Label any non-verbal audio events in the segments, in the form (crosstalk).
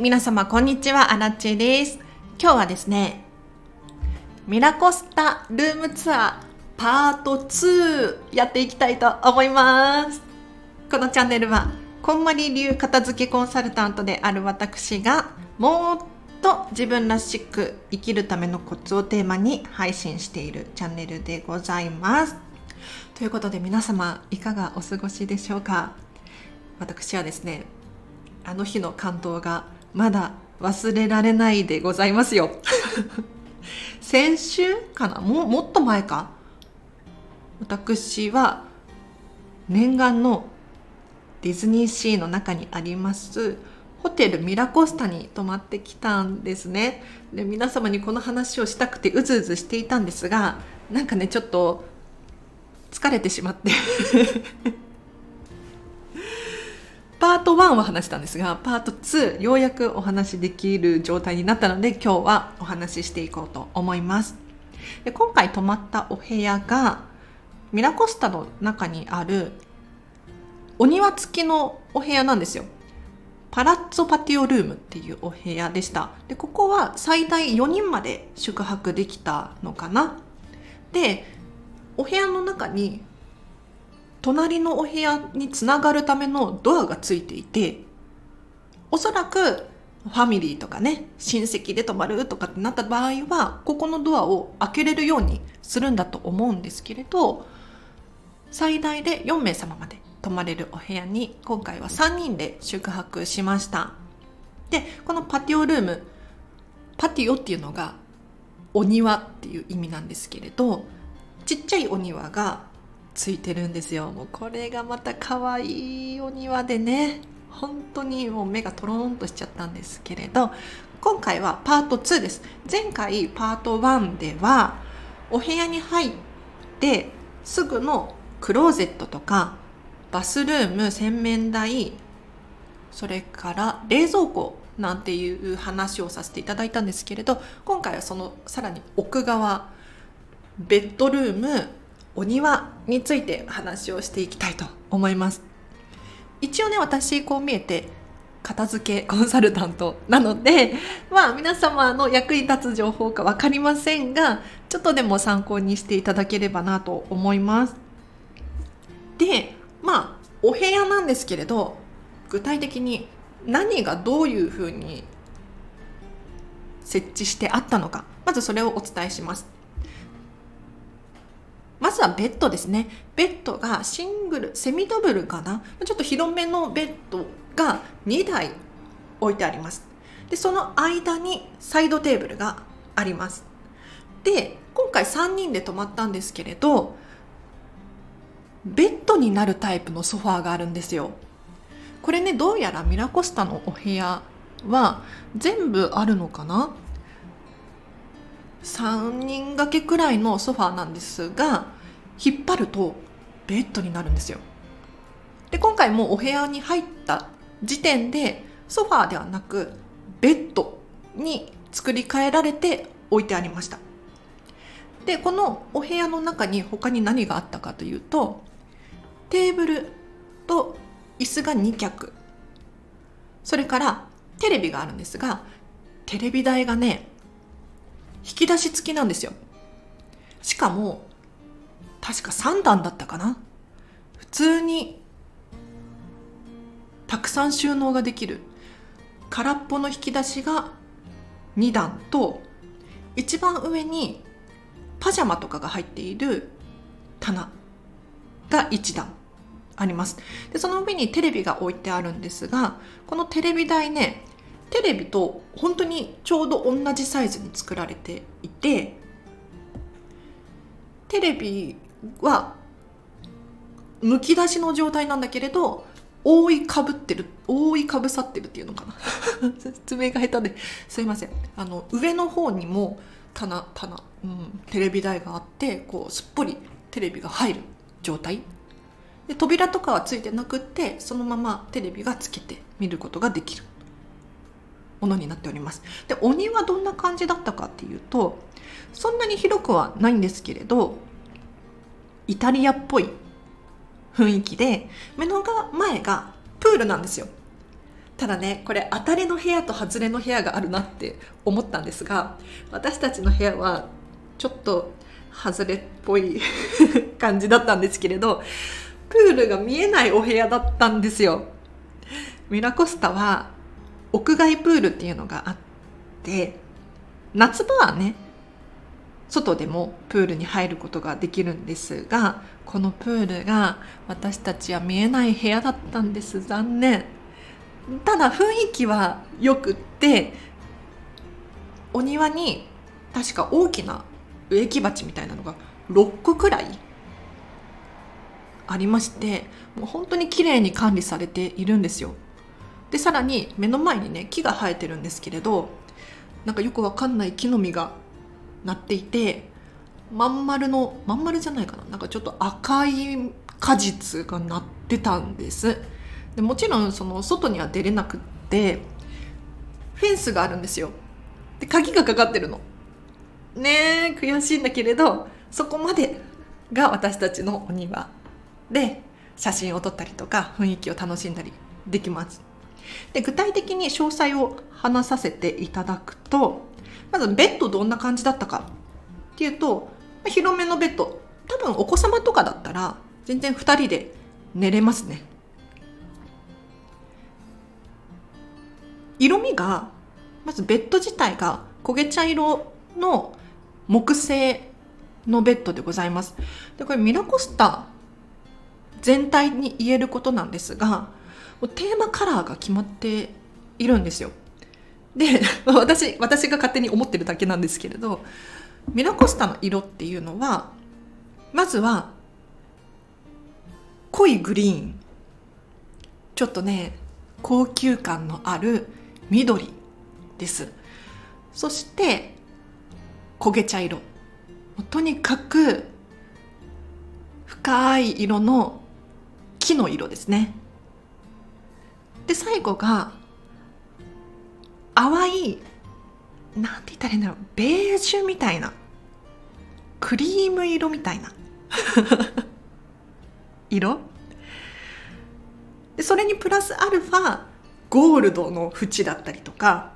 皆様こんにちは、アラチェです。今日はですね、ミラコスタルームツアーパート2やっていきたいと思います。このチャンネルは、こんまり流片付けコンサルタントである私が、もっと自分らしく生きるためのコツをテーマに配信しているチャンネルでございます。ということで皆様いかがお過ごしでしょうか？私はですねあの日の感動がまだ忘れられないでございますよ。(laughs) 先週かな？ももっと前か？私は念願のディズニーシーの中にありますホテルミラコスタに泊まってきたんですね。で皆様にこの話をしたくてうずうずしていたんですがなんかねちょっと疲れてしまってパート1は話したんですがパート2ようやくお話しできる状態になったので今日はお話ししていこうと思います。で今回泊まったお部屋がミラコスタの中にあるお庭付きのお部屋なんですよ。パラッツォパティオルームっていうお部屋でした。でここは最大4人まで宿泊できたのかな。でお部屋の中に隣のお部屋につながるためのドアがついていておそらくファミリーとかね親戚で泊まるとかってなった場合はここのドアを開けれるようにするんだと思うんですけれど最大で4名様まで泊まれるお部屋に今回は3人で宿泊しました。でこのパティオルームパティオっていうのがお庭っていう意味なんですけれどちっちゃいお庭がついてるんですよ。もうこれがまた可愛いお庭でね。本当にもう目がトローンとしちゃったんですけれど今回はパート2です。前回パート1ではお部屋に入ってすぐのクローゼットとかバスルーム洗面台それから冷蔵庫なんていう話をさせていただいたんですけれど今回はそのさらに奥側ベッドルームお庭について話をしていきたいと思います。一応ね私こう見えて片付けコンサルタントなので (laughs) まあ皆様の役に立つ情報か分かりませんがちょっとでも参考にしていただければなと思います。でまあお部屋なんですけれど具体的に何がどういうふうに設置してあったのかまずそれをお伝えします。まずはベッドですね。ベッドがシングルセミダブルかな？ちょっと広めのベッドが2台置いてあります。でその間にサイドテーブルがあります。で今回3人で泊まったんですけれどベッドになるタイプのソファーがあるんですよ。これねどうやらミラコスタのお部屋は全部あるのかな？3人掛けくらいのソファーなんですが引っ張るとベッドになるんですよ。で今回もお部屋に入った時点でソファーではなくベッドに作り変えられて置いてありました。でこのお部屋の中に他に何があったかというとテーブルと椅子が2脚。それからテレビがあるんですがテレビ台がね引き出し付きなんですよ。しかも確か3段だったかな？普通にたくさん収納ができる。空っぽの引き出しが2段と一番上にパジャマとかが入っている棚が1段あります。でその上にテレビが置いてあるんですがこのテレビ台ねテレビと本当にちょうど同じサイズに作られていてテレビはむき出しの状態なんだけれど覆いかぶってる覆いかぶさってるっていうのかな。(laughs) 説明が下手で。すいません。あの上の方にも棚棚、うん、テレビ台があってこうすっぽりテレビが入る状態。で扉とかはついてなくってそのままテレビがつけて見ることができる。ものになっております。でお庭どんな感じだったかっていうとそんなに広くはないんですけれどイタリアっぽい雰囲気で目の前がプールなんですよ。ただねこれ当たりの部屋と外れの部屋があるなって思ったんですが私たちの部屋はちょっと外れっぽい (laughs) 感じだったんですけれどプールが見えないお部屋だったんですよ。ミラコスタは屋外プールっていうのがあって夏場はね外でもプールに入ることができるんですがこのプールが私たちは見えない部屋だったんです。残念。ただ雰囲気はよくってお庭に確か大きな植木鉢みたいなのが6個くらいありましてもう本当に綺麗に管理されているんですよ。でさらに目の前にね木が生えてるんですけれどなんかよくわかんない木の実がなっていてまん丸のまん丸じゃないかななんかちょっと赤い果実がなってたんです。でもちろんその外には出れなくってフェンスがあるんですよ。で鍵がかかってるの。ねえ悔しいんだけれどそこまでが私たちのお庭で写真を撮ったりとか雰囲気を楽しんだりできます。で具体的に詳細を話させていただくとまずベッドどんな感じだったかっていうと広めのベッド。多分お子様とかだったら全然2人で寝れますね。色味がまずベッド自体が焦げ茶色の木製のベッドでございます。でこれミラコスタ全体に言えることなんですがテーマカラーが決まっているんですよ。で (laughs) 私私が勝手に思ってるだけなんですけれどミラコスタの色っていうのはまずは濃いグリーンちょっとね高級感のある緑です。そして焦げ茶色。とにかく深い色の木の色ですね。で最後が淡いなんて言ったらいいんだろうベージュみたいなクリーム色みたいな (laughs) 色？でそれにプラスアルファゴールドの縁だったりとか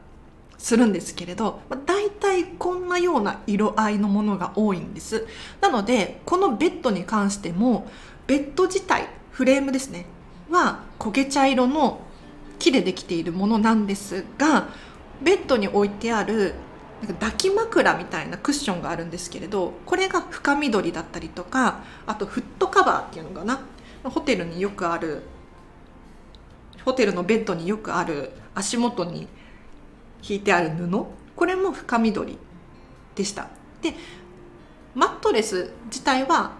するんですけれど、まあ、大体こんなような色合いのものが多いんです。なのでこのベッドに関してもベッド自体フレームですねは焦げ茶色の木でできているものなんですがベッドに置いてあるなんか抱き枕みたいなクッションがあるんですけれどこれが深緑だったりとかあとフットカバーっていうのかな？ホテルによくあるホテルのベッドによくある足元に引いてある布？これも深緑でした。でマットレス自体は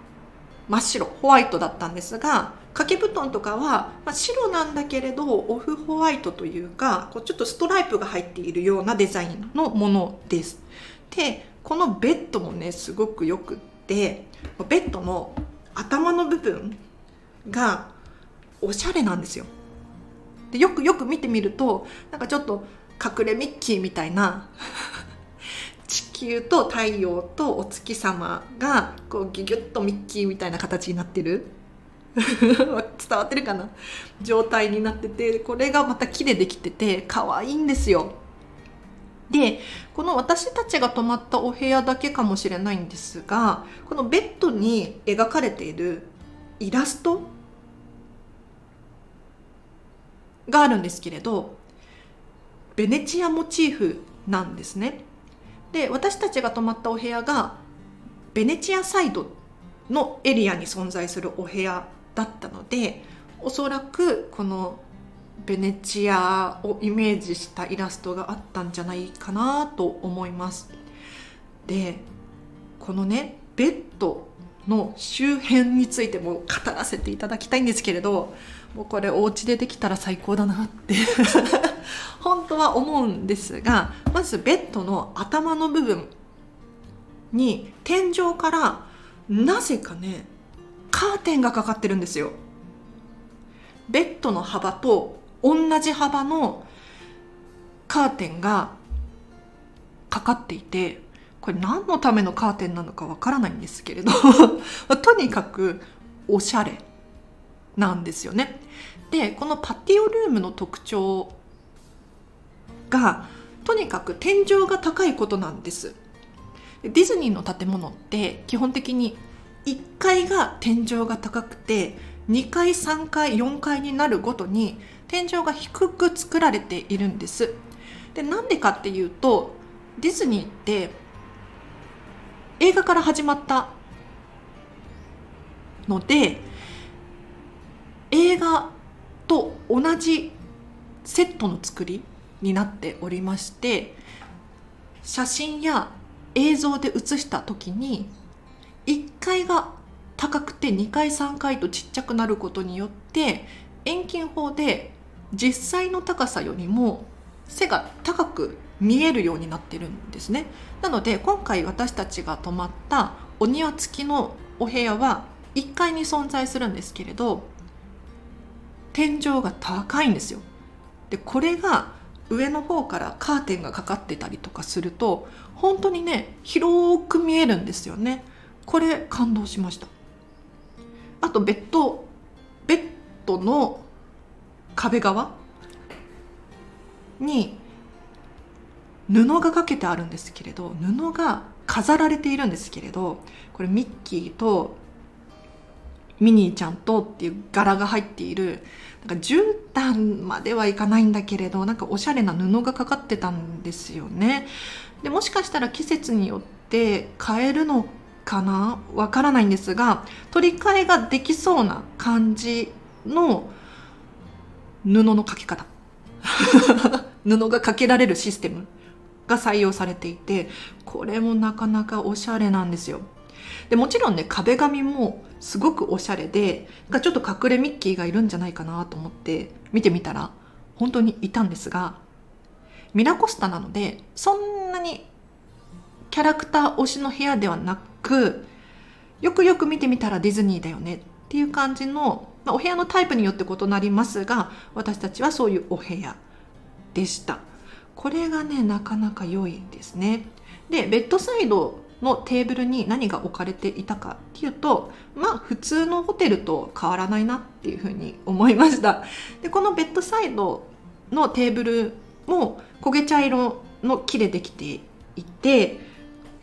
真っ白ホワイトだったんですが掛け布団とかは、まあ、白なんだけれどオフホワイトというかこうちょっとストライプが入っているようなデザインのものです。でこのベッドもねすごくよくってベッドの頭の部分がおしゃれなんですよ。でよくよく見てみるとなんかちょっと隠れミッキーみたいな地球と太陽とお月様がこうギュギュッとミッキーみたいな形になってる伝わってるかな？状態になっててこれがまた木でできてて可愛いんですよ。でこの私たちが泊まったお部屋だけかもしれないんですがこのベッドに描かれているイラストがあるんですけれどベネチアモチーフなんですね。で私たちが泊まったお部屋がベネチアサイドのエリアに存在するお部屋だったのでおそらくこのベネチアをイメージしたイラストがあったんじゃないかなと思います。でこのねベッドの周辺についても語らせていただきたいんですけれどもうこれお家でできたら最高だなって (laughs) 本当は思うんですがまずベッドの頭の部分に天井からなぜかねカーテンがかかってるんですよ。ベッドの幅と同じ幅のカーテンがかかっていてこれ何のためのカーテンなのかわからないんですけれど (laughs) とにかくおしゃれなんですよね。でこのパティオルームの特徴がとにかく天井が高いことなんです。ディズニーの建物って基本的に1階が天井が高くて2階3階4階になるごとに天井が低く作られているんです。でなんでかっていうとディズニーって映画から始まったので映画と同じセットの作りになっておりまして写真や映像で写した時に1階が高くて2階3階とちっちゃくなることによって遠近法で実際の高さよりも背が高く見えるようになってるんですね。なので今回私たちが泊まったお庭付きのお部屋は1階に存在するんですけれど天井が高いんですよ。でこれが上の方からカーテンがかかってたりとかすると本当にね広く見えるんですよね。これ感動しました。あとベッドベッドの壁側に布がかけてあるんですけれど布が飾られているんですけれどこれミッキーとミニーちゃんとっていう柄が入っているなんか絨毯まではいかないんだけれどなんかおしゃれな布がかかってたんですよね。でもしかしたら季節によって変えるのかな？わからないんですが取り替えができそうな感じの布のかけ方。(laughs) 布がかけられるシステムが採用されていてこれもなかなかおしゃれなんですよ。でもちろんね壁紙もすごくおしゃれでちょっと隠れミッキーがいるんじゃないかなと思って見てみたら本当にいたんですがミラコスタなのでそんなにキャラクター推しの部屋ではなくよくよく見てみたらディズニーだよねっていう感じの、まあ、お部屋のタイプによって異なりますが私たちはそういうお部屋でした。これがねなかなか良いですね。でベッドサイドのテーブルに何が置かれていたかっていうとまあ普通のホテルと変わらないなっていうふうに思いました。でこのベッドサイドのテーブルも焦げ茶色の木でできていて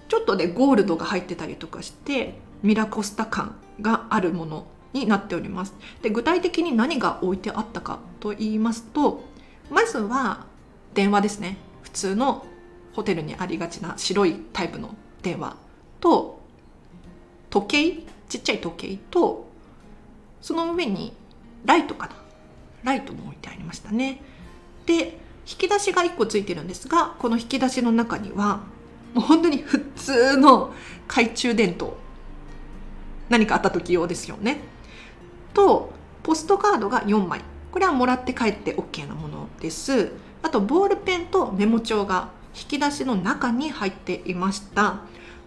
ちょっとねゴールドが入ってたりとかしてミラコスタ感があるものになっております。で具体的に何が置いてあったかと言いますとまずは電話ですね。普通のホテルにありがちな白いタイプの電話と時計ちっちゃい時計とその上にライトかな。ライトも置いてありましたね。で引き出しが1個ついてるんですがこの引き出しの中にはもう本当に普通の懐中電灯何かあった時用ですよね。とポストカードが4枚。これはもらって帰って OK なものです。あとボールペンとメモ帳が引き出しの中に入っていました。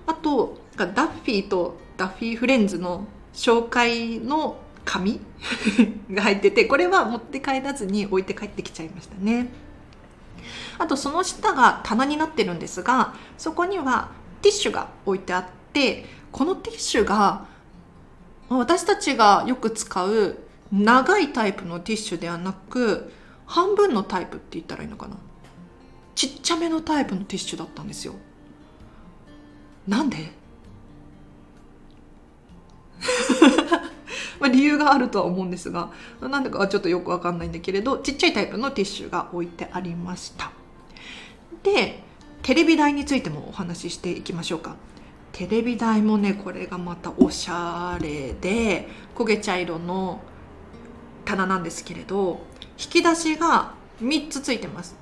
あとダッフィーとダッフィーフレンズの紹介の紙 (laughs) が入っててこれは持って帰らずに置いて帰ってきちゃいましたね。あとその下が棚になってるんですがそこにはティッシュが置いてあってこのティッシュが私たちがよく使う長いタイプのティッシュではなく半分のタイプって言ったらいいのかな。ちっちゃめのタイプのティッシュだったんですよ。なんで？(laughs) まあ理由があるとは思うんですがなんでかはちょっとよくわかんないんだけれどちっちゃいタイプのティッシュが置いてありました。でテレビ台についてもお話ししていきましょうか。テレビ台もねこれがまたおしゃれで焦げ茶色の棚なんですけれど引き出しが3つついてます。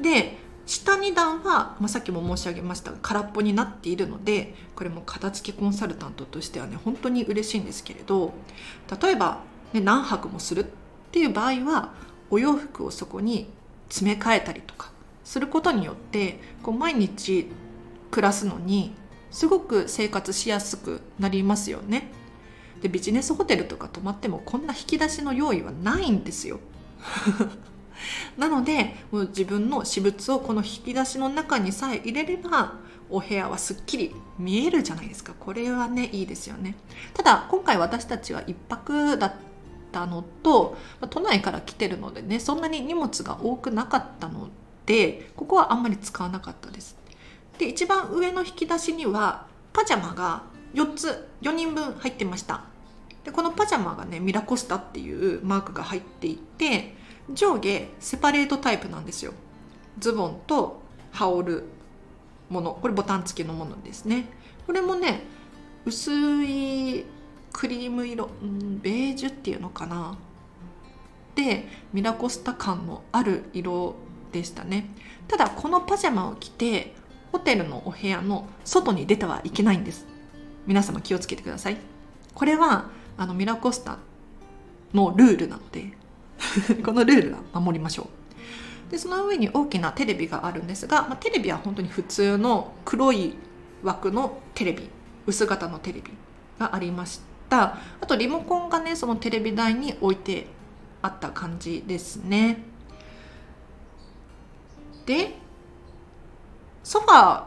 で下2段は、まあ、さっきも申し上げましたが空っぽになっているのでこれも片付けコンサルタントとしてはね本当に嬉しいんですけれど例えば、ね、何泊もするっていう場合はお洋服をそこに詰め替えたりとかすることによってこう毎日暮らすのにすごく生活しやすくなりますよね。でビジネスホテルとか泊まってもこんな引き出しの用意はないんですよ。なのでもう自分の私物をこの引き出しの中にさえ入れればお部屋はすっきり見えるじゃないですか。これはねいいですよね。ただ今回私たちは1泊だったのと都内から来てるのでねそんなに荷物が多くなかったのでここはあんまり使わなかったです。で一番上の引き出しにはパジャマが4つ4人分入ってました。でこのパジャマがねミラコスタっていうマークが入っていて上下セパレートタイプなんですよ。ズボンと羽織るもの。これボタン付きのものですね。これもね薄いクリーム色、うん、ベージュっていうのかな。でミラコスタ感のある色でしたね。ただこのパジャマを着てホテルのお部屋の外に出てはいけないんです。皆様気をつけてください。これはあのミラコスタのルールなので (laughs) このルールは守りましょう。でその上に大きなテレビがあるんですが、まあ、テレビは本当に普通の黒い枠のテレビ薄型のテレビがありました。あとリモコンがねそのテレビ台に置いてあった感じですね。でソファ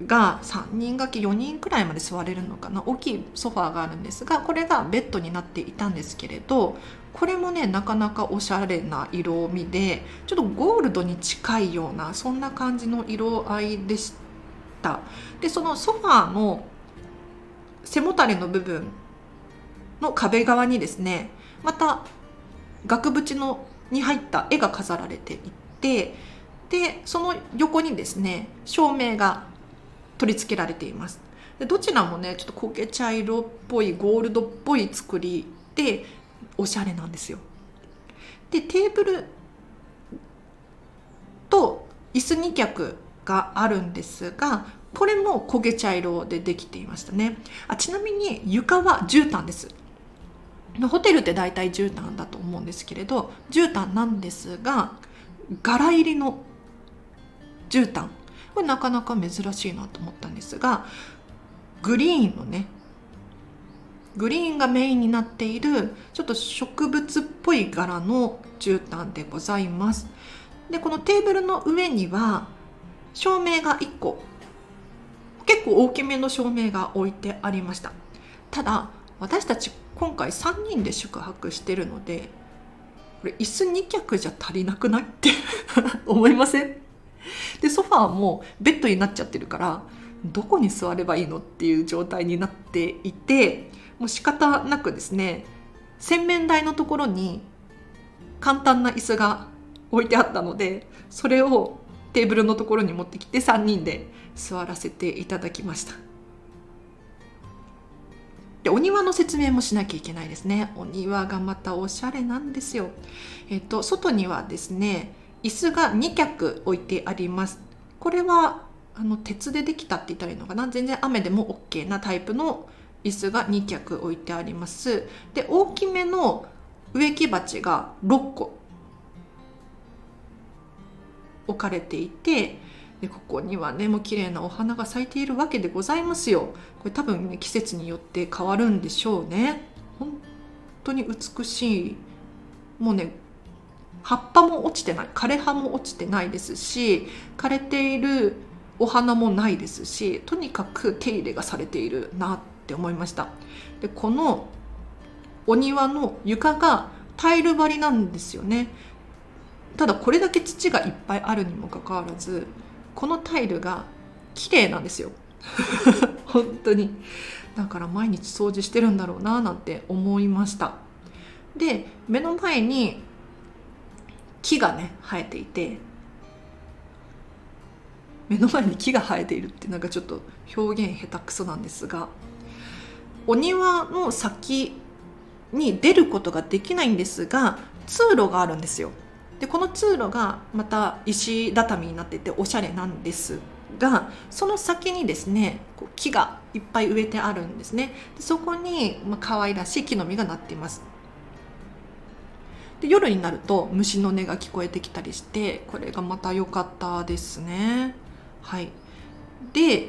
ーが3人掛け4人くらいまで座れるのかな。大きいソファーがあるんですがこれがベッドになっていたんですけれどこれもねなかなかおしゃれな色味でちょっとゴールドに近いようなそんな感じの色合いでした。でそのソファーの背もたれの部分の壁側にですねまた額縁のに入った絵が飾られていてでその横にですね照明が取り付けられています。でどちらもねちょっと焦げ茶色っぽいゴールドっぽい作りでおしゃれなんですよ。でテーブルと椅子2脚があるんですがこれも焦げ茶色でできていましたね。あちなみに床は絨毯です。ホテルって大体絨毯だと思うんですけれど絨毯なんですが柄入りの絨毯。これなかなか珍しいなと思ったんですがグリーンのねグリーンがメインになっているちょっと植物っぽい柄の絨毯でございます。でこのテーブルの上には照明が1個結構大きめの照明が置いてありました。ただ私たち今回3人で宿泊してるのでこれ椅子2脚じゃ足りなくないって (laughs) 思いません？でソファーもベッドになっちゃってるからどこに座ればいいのっていう状態になっていてもう仕方なくですね洗面台のところに簡単な椅子が置いてあったのでそれをテーブルのところに持ってきて3人で座らせていただきました。でお庭の説明もしなきゃいけないですね。お庭がまたおしゃれなんですよ。えっと外にはですね椅子が2脚置いてあります。これはあの鉄でできたって言ったらいいのかな。全然雨でも OK なタイプの椅子が2脚置いてあります。で大きめの植木鉢が6個置かれていてでここにはねもう綺麗なお花が咲いているわけでございますよ。これ多分、ね、季節によって変わるんでしょうね。本当に美しい。もうね葉っぱも落ちてない。枯れ葉も落ちてないですし枯れているお花もないですしとにかく手入れがされているなってって思いました。でこのお庭の床がタイル張りなんですよね。ただこれだけ土がいっぱいあるにもかかわらずこのタイルが綺麗なんですよ。(laughs) 本当に。だから毎日掃除してるんだろうななんて思いました。で目の前に木がね生えていて目の前に木が生えているってなんかちょっと表現下手くそなんですがお庭の先に出ることができないんですが通路があるんですよ。でこの通路がまた石畳になってておしゃれなんですがその先にですね木がいっぱい植えてあるんですね。でそこに、まあ、可愛らしい木の実がなっています。で夜になると虫の音が聞こえてきたりしてこれがまた良かったですね。はい。で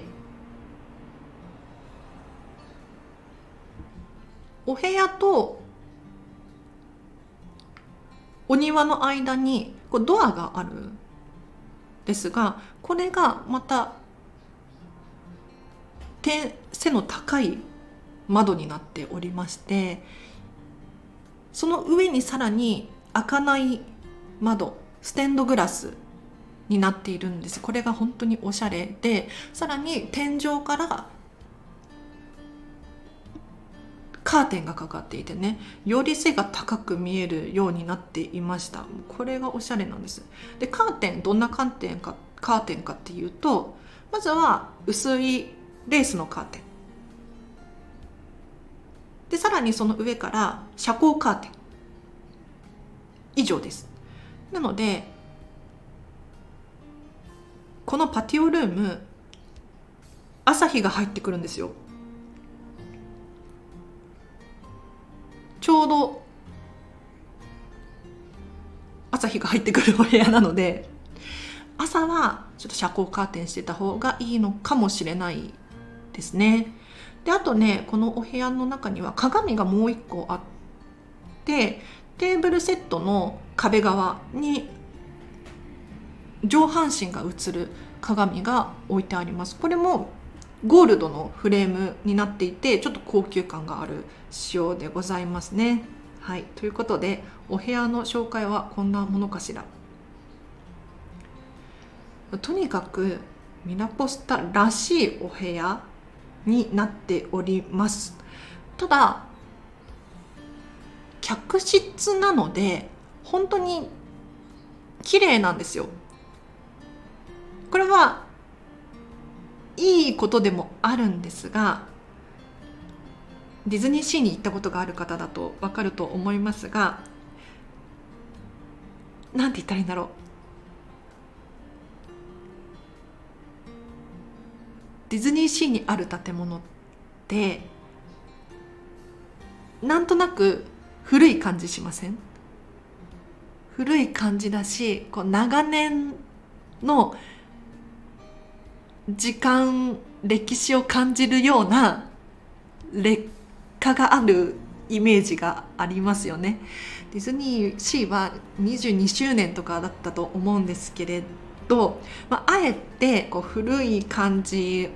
お部屋とお庭の間にこうドアがあるですがこれがまた点背の高い窓になっておりましてその上にさらに開かない窓ステンドグラスになっているんです。これが本当におしゃれでさらに天井からカーテンがかかっていてねより背が高く見えるようになっていました。これがおしゃれなんです。でカーテンどんなカーテンかカーテンかっていうとまずは薄いレースのカーテン。でさらにその上から遮光カーテン。以上です。なのでこのパティオルーム朝日が入ってくるんですよ。ちょうど朝日が入ってくるお部屋なので朝はちょっと遮光カーテンしてた方がいいのかもしれないですね。であとねこのお部屋の中には鏡がもう一個あってテーブルセットの壁側に上半身が映る鏡が置いてありますこれもゴールドのフレームになっていてちょっと高級感がある仕様でございますね。はい。ということでお部屋の紹介はこんなものかしら。とにかくミラポスタらしいお部屋になっております。ただ客室なので本当に綺麗なんですよ。これはいいことでもあるんですがディズニーシーに行ったことがある方だと分かると思いますが何て言ったらいいんだろう。ディズニーシーにある建物ってなんとなく古い感じしません？古い感じだしこう長年の時間歴史を感じるような劣があるイメージがありますよね。ディズニーシーは22周年とかだったと思うんですけれど、まあ、あえてこう古い感じ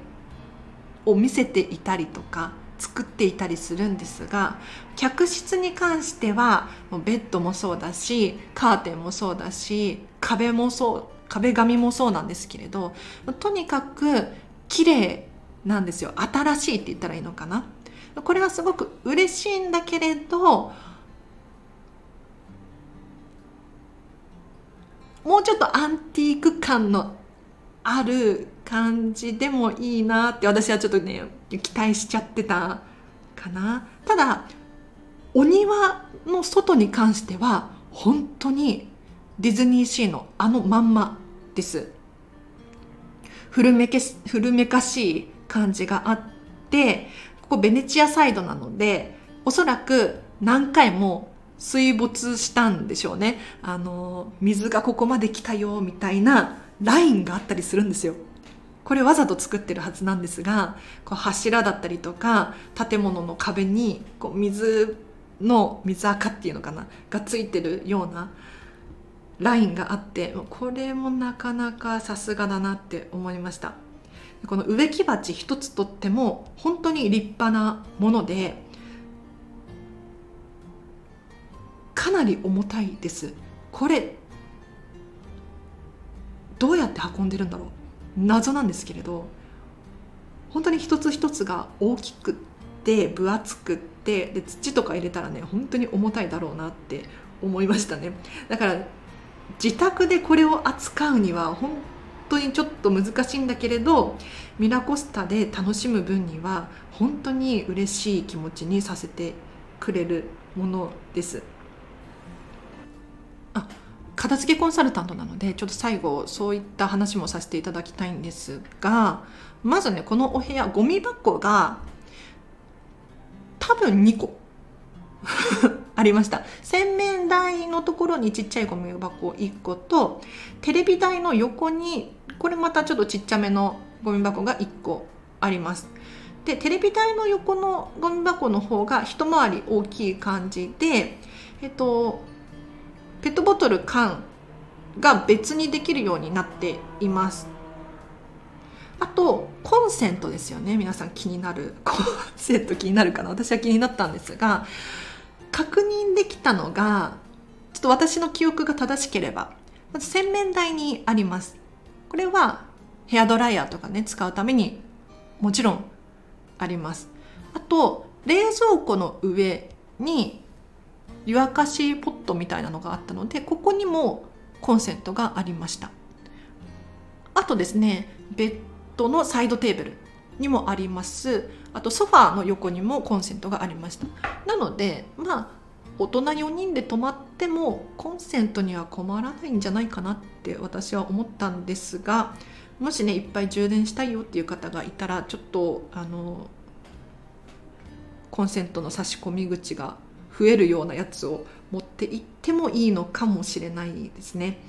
を見せていたりとか作っていたりするんですが客室に関してはベッドもそうだしカーテンもそうだし壁もそう壁紙もそうなんですけれどとにかく綺麗なんですよ新しいって言ったらいいのかなこれはすごく嬉しいんだけれどもうちょっとアンティーク感のある感じでもいいなって私はちょっとね期待しちゃってたかな。ただお庭の外に関しては本当にディズニーシーのあのまんまです。古めけ古めかしい感じがあってここベネチアサイドなのでおそらく何回も水没したんでしょうね。あの水がここまで来たよみたいなラインがあったりするんですよ。これわざと作ってるはずなんですがこう柱だったりとか建物の壁にこう水の水垢っていうのかながついてるようなラインがあってこれもなかなかさすがだなって思いました。この植木鉢一つとっても本当に立派なものでかなり重たいです。これどうやって運んでるんだろう。謎なんですけれど本当に一つ一つが大きくって分厚くってで土とか入れたらね本当に重たいだろうなって思いましたね。だから自宅でこれを扱うには本当にちょっと難しいんだけれどミラコスタで楽しむ分には本当に嬉しい気持ちにさせてくれるものです。あ片付けコンサルタントなのでちょっと最後そういった話もさせていただきたいんですがまずねこのお部屋ゴミ箱が多分2個。(laughs) ありました。洗面台のところにちっちゃいゴミ箱1個とテレビ台の横にこれまたちょっとちっちゃめのゴミ箱が1個あります。でテレビ台の横のゴミ箱の方が一回り大きい感じでえっとペットボトル缶が別にできるようになっています。あとコンセントですよね。皆さん気になる。コンセント気になるかな？私は気になったんですが確認できたのがちょっと私の記憶が正しければまず洗面台にあります。これはヘアドライヤーとかね使うためにもちろんあります。あと冷蔵庫の上に湯沸かしポットみたいなのがあったのでここにもコンセントがありました。あとですねベッドのサイドテーブルにもあります。あとソファーの横にもコンセントがありましたなのでまあ大人4人で泊まってもコンセントには困らないんじゃないかなって私は思ったんですがもしねいっぱい充電したいよっていう方がいたらちょっとあのコンセントの差し込み口が増えるようなやつを持って行ってもいいのかもしれないですね。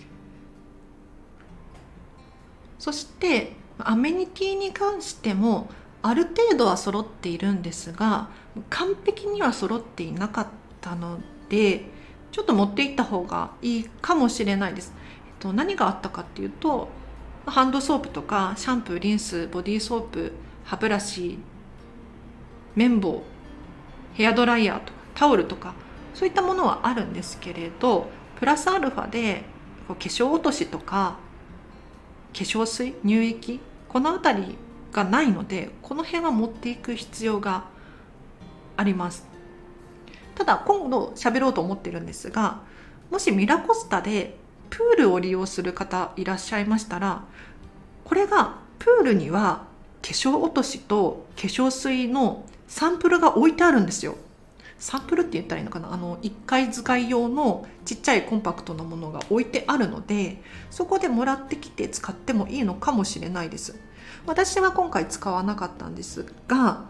そしてアメニティに関してもある程度は揃っているんですが完璧には揃っていなかったのでちょっと持っていった方がいいかもしれないです。えっと、何があったかっていうとハンドソープとかシャンプーリンスボディーソープ歯ブラシ綿棒ヘアドライヤーとかタオルとかそういったものはあるんですけれどプラスアルファで化粧落としとか化粧水乳液この辺りがないのでこの辺は持っていく必要があります。ただ今度喋ろうと思ってるんですがもしミラコスタでプールを利用する方いらっしゃいましたらこれがプールには化粧落としと化粧水のサンプルが置いてあるんですよ。サンプルって言ったらいいのかな？あの1回使い用のちっちゃいコンパクトなものが置いてあるのでそこでもらってきて使ってもいいのかもしれないです。私は今回使わなかったんですが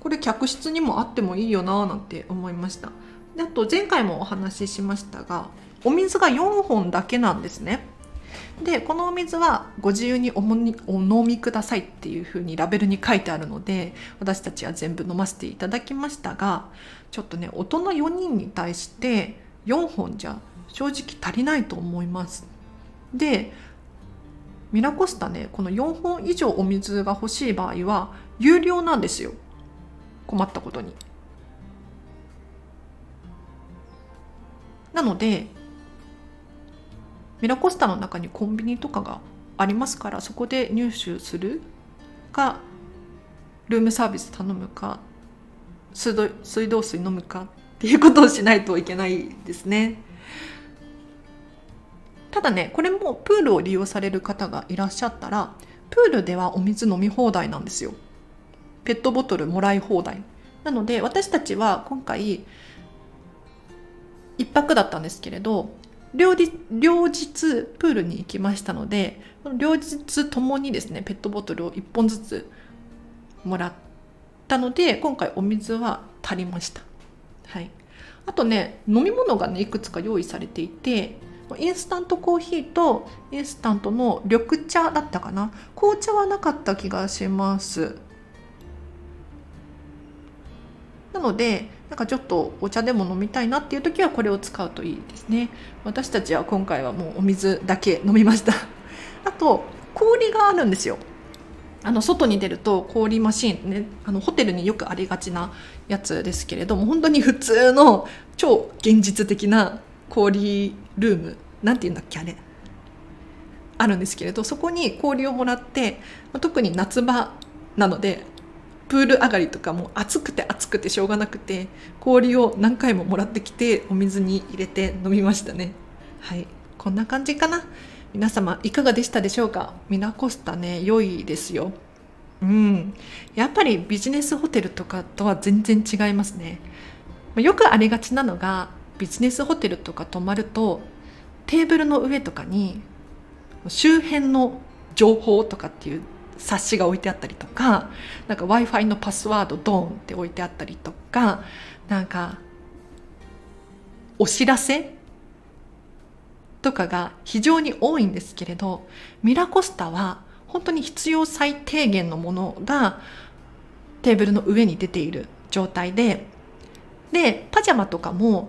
これ客室にもあってもいいよななんて思いました。であと前回もお話ししましたがお水が4本だけなんですね。でこのお水はご自由にお飲みくださいっていうふうにラベルに書いてあるので私たちは全部飲ませていただきましたがちょっとね大人4人に対して4本じゃ正直足りないと思います。でミラコスタね。この4本以上お水が欲しい場合は有料なんですよ。困ったことに。なのでミラコスタの中にコンビニとかがありますからそこで入手するかルームサービス頼むか水道水道水飲むかっていうことをしないといけないですね。ただねこれもプールを利用される方がいらっしゃったらプールではお水飲み放題なんですよ。ペットボトルもらい放題。なので私たちは今回1泊だったんですけれど両日両日プールに行きましたので両日ともにですねペットボトルを1本ずつもらったので今回お水は足りました。はい、あとね飲み物がねいくつか用意されていてインスタントコーヒーとインスタントの緑茶だったかな。紅茶はなかった気がします。なのでなんかちょっとお茶でも飲みたいなっていう時はこれを使うといいですね。私たちは今回はもうお水だけ飲みました。(laughs) あと氷があるんですよ。あの外に出ると氷マシンねあのホテルによくありがちなやつですけれども本当に普通の超現実的な氷ルームなんて言うんだっけあれ。あるんですけれどそこに氷をもらって特に夏場なのでプール上がりとかも暑くて暑くてしょうがなくて氷を何回ももらってきてお水に入れて飲みましたね。はい。こんな感じかな。皆様いかがでしたでしょうか？ミナコスタね良いですよ。うん。やっぱりビジネスホテルとかとは全然違いますね。よくありがちなのがビジネスホテルとか泊まるとテーブルの上とかに周辺の情報とかっていう冊子が置いてあったりとかなんか w i f i のパスワードドーンって置いてあったりとかなんかお知らせとかが非常に多いんですけれどミラコスタは本当に必要最低限のものがテーブルの上に出ている状態ででパジャマとかも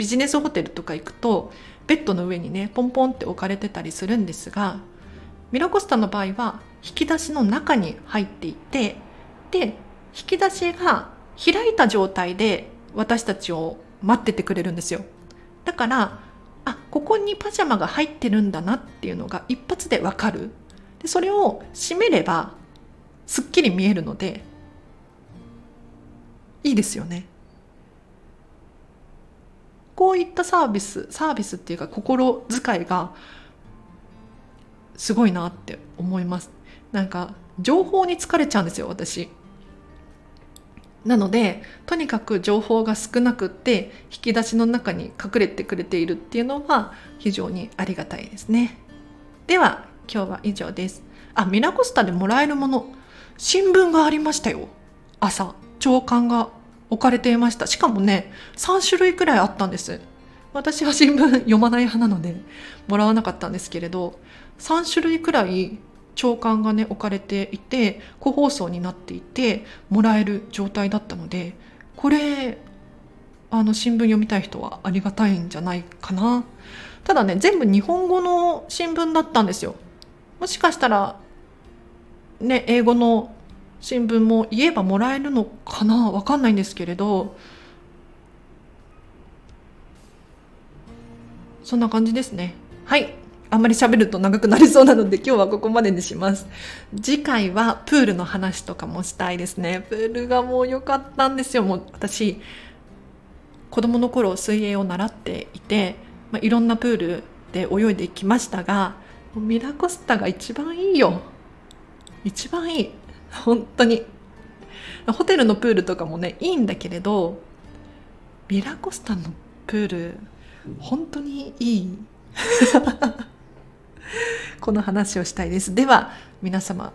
ビジネスホテルとか行くとベッドの上にねポンポンって置かれてたりするんですがミラコスタの場合は引き出しの中に入っていてで引き出しが開いた状態で私たちを待っててくれるんですよ。だからあここにパジャマが入ってるんだなっていうのが一発でわかる。でそれを閉めればすっきり見えるのでいいですよね。こういったサービスサービスっていうか心遣いがすごいなって思います。なんか情報に疲れちゃうんですよ私。なのでとにかく情報が少なくって引き出しの中に隠れてくれているっていうのは非常にありがたいですね。では今日は以上です。あミラコスタでもらえるもの新聞がありましたよ。朝朝刊が。置かれていました。しかもね3種類くらいあったんです。私は新聞読まない派なのでもらわなかったんですけれど3種類くらい朝刊がね置かれていて個包装になっていてもらえる状態だったのでこれあの新聞読みたい人はありがたいんじゃないかな。ただね全部日本語の新聞だったんですよ。もしかしたらね英語の新聞も言えばもらえるのかなわかんないんですけれどそんな感じですね。はい。あんまり喋ると長くなりそうなので今日はここまでにします。次回はプールの話とかもしたいですね。プールがもう良かったんですよ。もう私子供の頃水泳を習っていて、まあ、いろんなプールで泳いできましたがミラコスタが一番いいよ。一番いい。本当に。ホテルのプールとかもねいいんだけれどミラコスタのプール本当にいい。(laughs) この話をしたいです。では皆様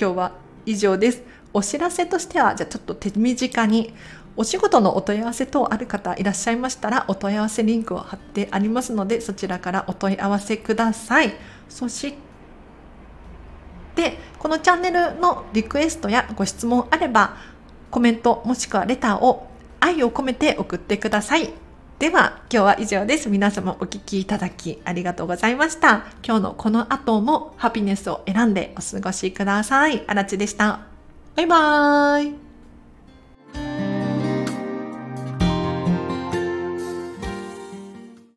今日は以上です。お知らせとしてはじゃあちょっと手短にお仕事のお問い合わせ等ある方いらっしゃいましたらお問い合わせリンクを貼ってありますのでそちらからお問い合わせください。そしてでこのチャンネルのリクエストやご質問あればコメントもしくはレターを愛を込めて送ってくださいでは今日は以上です。皆様お聴きいただきありがとうございました。今日のこの後もハピネスを選んでお過ごしください。あらちでした。バイバーイ。